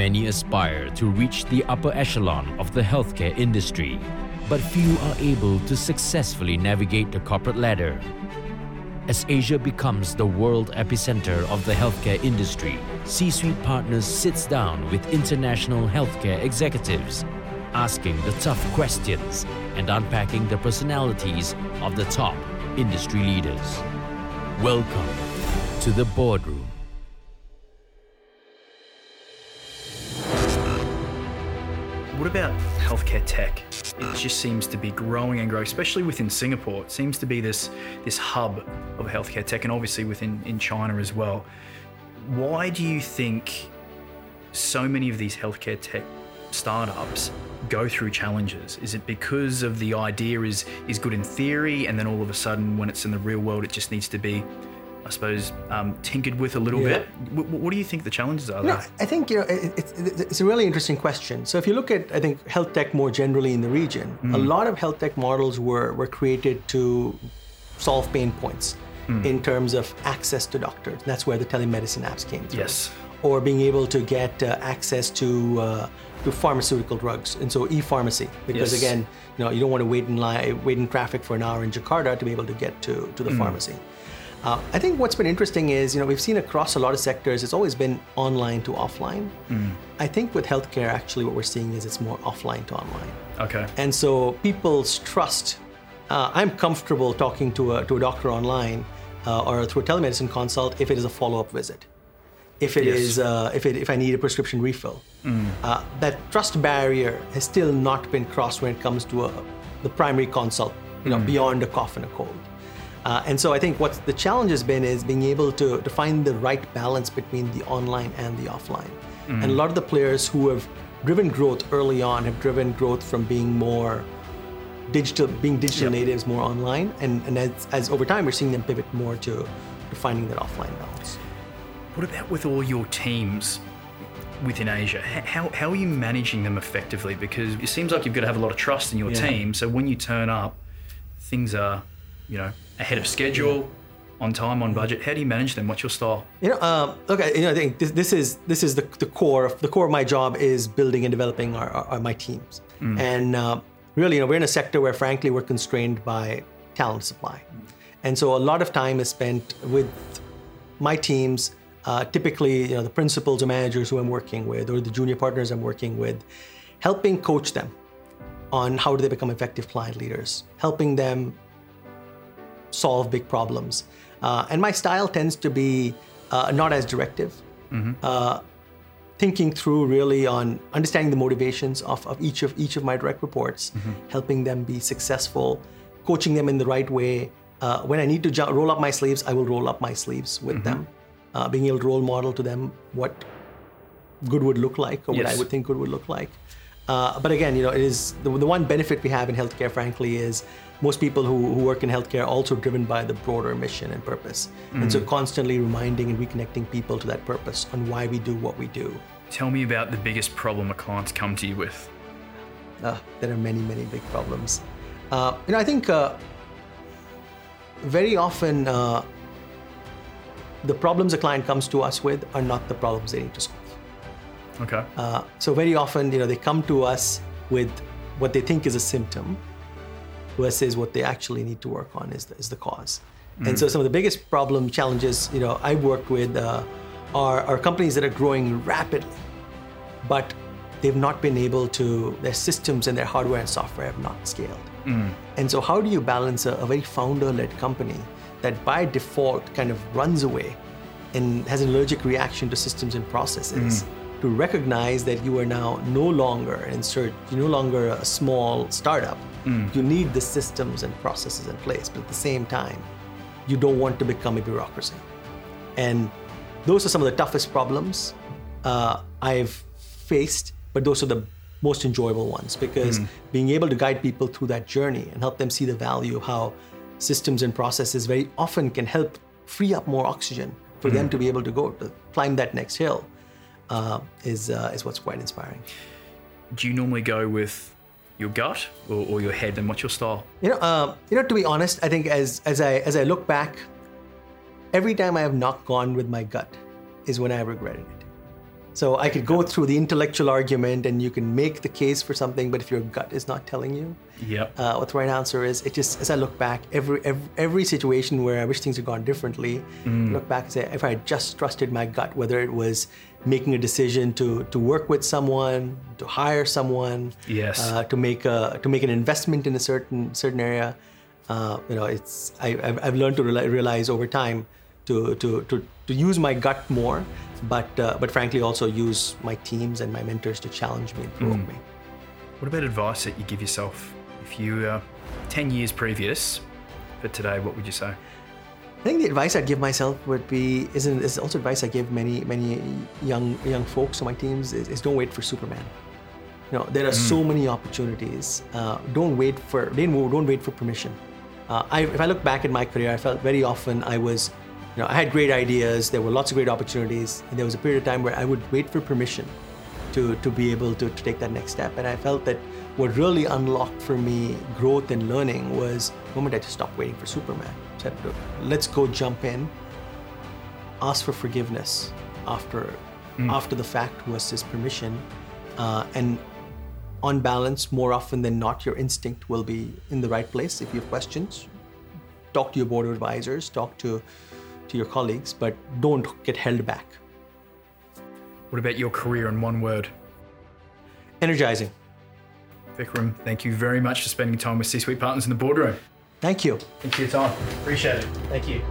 Many aspire to reach the upper echelon of the healthcare industry, but few are able to successfully navigate the corporate ladder. As Asia becomes the world epicenter of the healthcare industry, C Suite Partners sits down with international healthcare executives, asking the tough questions and unpacking the personalities of the top industry leaders. Welcome to the boardroom. What about healthcare tech? It just seems to be growing and growing, especially within Singapore. It seems to be this this hub of healthcare tech, and obviously within in China as well. Why do you think so many of these healthcare tech startups go through challenges? Is it because of the idea is is good in theory, and then all of a sudden, when it's in the real world, it just needs to be I suppose, um, tinkered with a little Yeah. bit. What, what do you think the challenges are No, there? I think you know it, it's it's a really interesting question. So if you look at I think health tech more generally in the region, a lot of health tech models were were created to solve pain points in terms of access to doctors. That's where the telemedicine apps came through. Yes. Or being able to get uh, access to uh, to pharmaceutical drugs, and so e-pharmacy, because Yes. again, you know, you don't want to wait in line, wait in traffic for an hour in Jakarta to be able to get to to the pharmacy. Uh, I think what's been interesting is, you know, we've seen across a lot of sectors, it's always been online to offline. I think with healthcare, actually, what we're seeing is it's more offline to online. Okay. And so people's trust, uh, I'm comfortable talking to a, to a doctor online uh, or through a telemedicine consult if it is a follow up visit. If it Yes. is, uh, if, it, if I need a prescription refill. Uh, that trust barrier has still not been crossed when it comes to a, the primary consult, you know, beyond a cough and a cold. Uh, and so I think what the challenge has been is being able to, to find the right balance between the online and the offline. And a lot of the players who have driven growth early on have driven growth from being more digital, being digital Yep. natives, more online. And, and as, as over time, we're seeing them pivot more to, to finding that offline balance. What about with all your teams within Asia? How, how are you managing them effectively? Because it seems like you've got to have a lot of trust in your Yeah. team. So when you turn up, things are, you know, ahead of schedule, on time, on budget. How do you manage them? What's your style? You know, um, look, I- you know, I think this, this is this is the, the core of the core of my job is building and developing our, our, my teams. And uh, really, you know, we're in a sector where, frankly, we're constrained by talent supply, and so a lot of time is spent with my teams. Uh, typically, you know, the principals or managers who I'm working with, or the junior partners I'm working with, helping coach them on how do they become effective client leaders, helping them solve big problems. Uh, and my style tends to be uh, not as directive, uh, thinking through really on understanding the motivations of, of each of each of my direct reports, helping them be successful, coaching them in the right way. Uh, when I need to ju- roll up my sleeves, I will roll up my sleeves with them, uh, being able to role model to them what good would look like or what I would think good would look like. Uh, but again, you know, it is the, the one benefit we have in healthcare, frankly, is most people who, who work in healthcare are also driven by the broader mission and purpose. And so constantly reminding and reconnecting people to that purpose on why we do what we do. Tell me about the biggest problem a client's come to you with. Uh, there are many, many big problems. Uh, you know, I think uh, very often uh, the problems a client comes to us with are not the problems they need to solve. Okay. Uh, so very often, you know, they come to us with what they think is a symptom versus what they actually need to work on is the, is the cause. And so some of the biggest problem challenges, you know, I've worked with uh, are, are companies that are growing rapidly, but they've not been able to, their systems and their hardware and software have not scaled. And so how do you balance a, a very founder-led company that by default kind of runs away and has an allergic reaction to systems and processes to recognize that you are now no longer insert, you're no longer a small startup. Hmm. You need the systems and processes in place, but at the same time, you don't want to become a bureaucracy. And those are some of the toughest problems uh, I've faced, but those are the most enjoyable ones because hmm. being able to guide people through that journey and help them see the value of how systems and processes very often can help free up more oxygen for hmm. them to be able to go to climb that next hill uh, is uh, is what's quite inspiring. Do you normally go with your gut or, or your head? And what's your style? You know, uh, you know. To be honest, I think as as I as I look back, every time I have not gone with my gut is when I have regretted it. So I could go through the intellectual argument and you can make the case for something, but if your gut is not telling you Yep. uh, what the right answer is, it just, as I look back, every, every, every situation where I wish things had gone differently, look back and say, if I had just trusted my gut, whether it was making a decision to, to work with someone, to hire someone, Yes. uh, to make a, to make an investment in a certain certain area, uh, you know, it's I, I've, I've learned to reali- realize over time to, to, to, to use my gut more, but uh, but frankly also use my teams and my mentors to challenge me and provoke me. What about advice that you give yourself if you uh, 10 years previous, but today, what would you say? I think the advice I'd give myself would be is, is also advice I give many many young young folks on my teams is, is don't wait for Superman. You know there are so many opportunities. Uh, don't wait for don't, don't wait for permission. Uh, I, if I look back at my career, I felt very often I was, you know, I had great ideas. There were lots of great opportunities, and there was a period of time where I would wait for permission to, to be able to, to take that next step. And I felt that what really unlocked for me growth and learning was the moment I just stopped waiting for Superman. Said, let's go jump in, ask for forgiveness after after the fact was his permission, uh, and on balance, more often than not, your instinct will be in the right place. If you have questions, talk to your board of advisors, talk to to your colleagues, but don't get held back. What about your career in one word? Energizing. Vikram, thank you very much for spending time with C Suite Partners in the boardroom. Thank you. Thanks for your time. Appreciate it. Thank you.